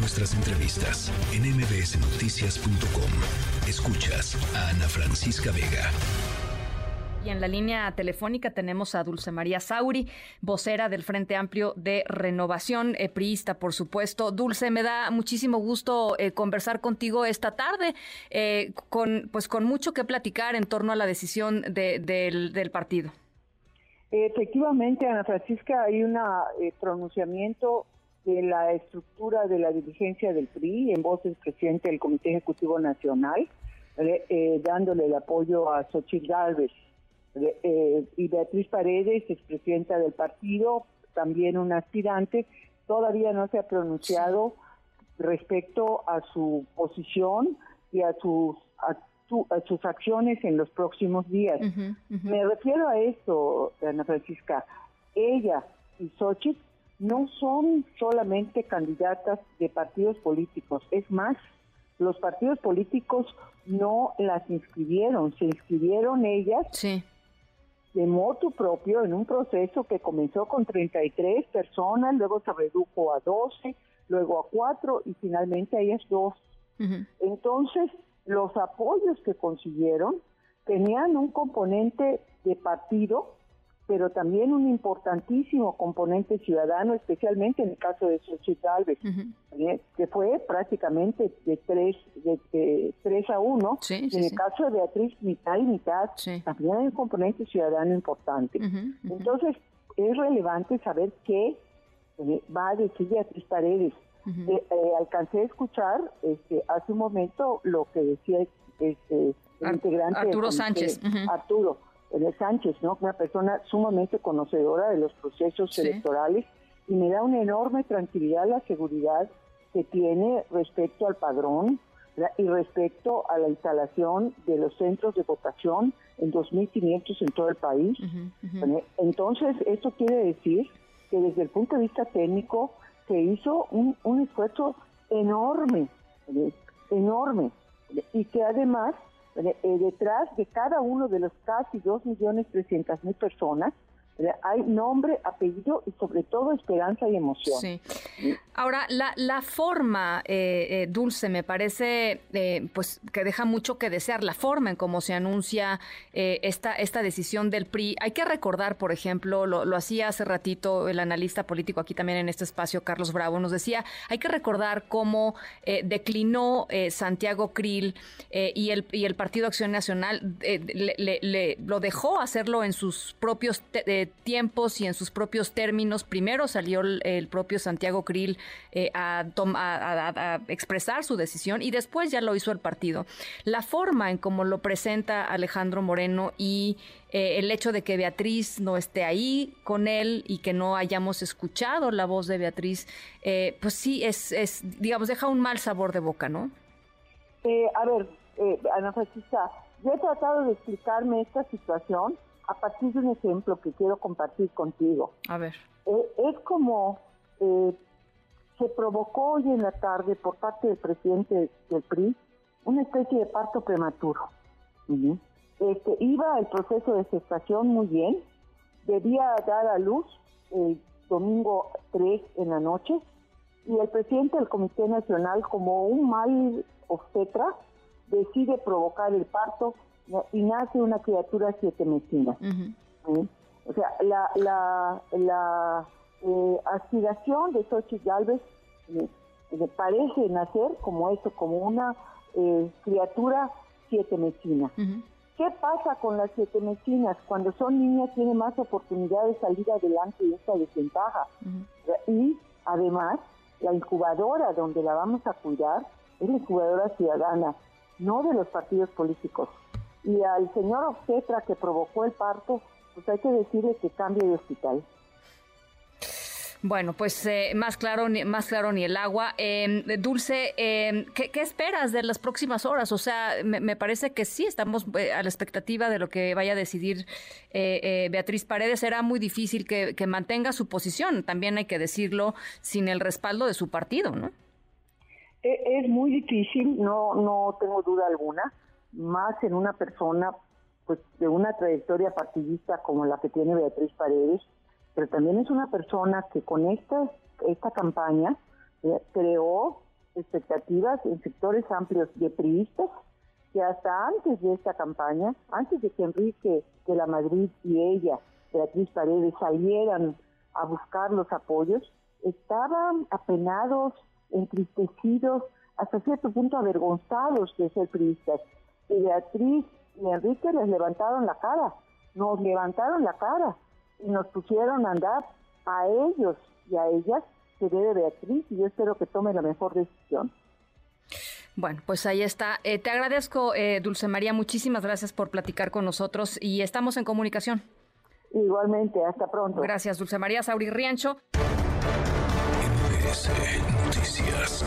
nuestras entrevistas en mbsnoticias.com. Escuchas a Ana Francisca Vega. Y en la línea telefónica tenemos a Dulce María Sauri, vocera del Frente Amplio de Renovación, eh, priista, por supuesto. Dulce, me da muchísimo gusto eh, conversar contigo esta tarde, eh, con, pues con mucho que platicar en torno a la decisión del, del, partido. Efectivamente, Ana Francisca, hay un pronunciamiento de la estructura de la dirigencia del PRI en voz del presidente del Comité Ejecutivo Nacional, dándole el apoyo a Xochitl Gálvez eh, y Beatriz Paredes, expresidenta del partido, también un aspirante, todavía no se ha pronunciado respecto a su posición y a sus a, sus acciones en los próximos días. Me refiero a esto, Ana Francisca. Ella y Xochitl no son solamente candidatas de partidos políticos, es más, los partidos políticos no las inscribieron, se inscribieron ellas sí. de moto propio en un proceso que comenzó con 33 personas, luego se redujo a 12, luego a 4 y finalmente a ellas 2. Entonces, los apoyos que consiguieron tenían un componente de partido pero también un importantísimo componente ciudadano, especialmente en el caso de Xochitl Alves, eh, que fue prácticamente de tres, de, tres a uno. en el caso de Beatriz, mitad y mitad, también hay un componente ciudadano importante. Entonces, es relevante saber qué eh, va a decir Beatriz Paredes. Eh, alcancé a escuchar este, hace un momento lo que decía este, el integrante Arturo Sánchez. Arturo Sánchez, ¿no? Una persona sumamente conocedora de los procesos electorales y me da una enorme tranquilidad la seguridad que tiene respecto al padrón y respecto a la instalación de los centros de votación en 2.500 en todo el país. Entonces, esto quiere decir que desde el punto de vista técnico se hizo un, un esfuerzo enorme, enorme, y que además eh, detrás de cada uno de los casi 2.300.000 personas hay nombre, apellido y sobre todo esperanza y emoción. Sí. Ahora, la, la forma, eh, eh, Dulce, me parece eh, pues que deja mucho que desear, la forma en cómo se anuncia esta, esta decisión del PRI. Hay que recordar, por ejemplo, lo, lo hacía hace ratito el analista político aquí también en este espacio, Carlos Bravo, nos decía, hay que recordar cómo declinó Santiago Krill y, el, y el Partido Acción Nacional le, lo dejó hacerlo en sus propios tiempos y en sus propios términos. Primero salió el, propio Santiago Krill eh, a, expresar su decisión y después ya lo hizo el partido. La forma en cómo lo presenta Alejandro Moreno y eh, el hecho de que Beatriz no esté ahí con él y que no hayamos escuchado la voz de Beatriz, eh, pues sí, es, es, digamos, deja un mal sabor de boca, ¿no? a ver, Ana Francisca, yo he tratado de explicarme esta situación a partir de un ejemplo que quiero compartir contigo. A ver. Eh, es como eh, se provocó hoy en la tarde por parte del presidente del PRI una especie de parto prematuro. este, iba el proceso de gestación muy bien, debía dar a luz el domingo 3 en la noche y el presidente del Comité Nacional, como un mal obstetra, decide provocar el parto y nace una criatura siete mesina. O sea, la, la, la eh, aspiración de Xochitl Galvez eh, parece nacer como eso, como una eh, criatura siete mesina. ¿Qué pasa con las siete mesinas? Cuando son niñas tienen más oportunidad de salir adelante de esta desventaja. Y además, la incubadora donde la vamos a cuidar es la incubadora ciudadana, no de los partidos políticos y al señor obstetra que provocó el parto, pues hay que decirle que cambie de hospital. Bueno, pues eh, más claro, más claro ni el agua. Em, Dulce, eh, ¿qué, esperas de las próximas horas? O sea, me, parece que sí estamos eh, a la expectativa de lo que vaya a decidir eh, Beatriz Paredes. Será muy difícil que, que, mantenga su posición. También hay que decirlo sin el respaldo de su partido, ¿no? E, es muy difícil, no, no tengo duda alguna más en una persona pues de una trayectoria partidista como la que tiene Beatriz Paredes, pero también es una persona que con esta, esta campaña eh, creó expectativas en sectores amplios de priistas que hasta antes de esta campaña, antes de que Enrique de la Madrid y ella, Beatriz Paredes, salieran a buscar los apoyos, estaban apenados, entristecidos, hasta cierto punto avergonzados de ser priistas. Y Beatriz y Enrique les levantaron la cara, nos levantaron la cara y nos pusieron a andar a ellos y a ellas que debe Beatriz y yo espero que tome la mejor decisión. Bueno, pues ahí está. Eh, te agradezco, eh, Dulce María, muchísimas gracias por platicar con nosotros y estamos en comunicación. Igualmente, hasta pronto. Gracias, Dulce María Sauri Riancho. Noticias.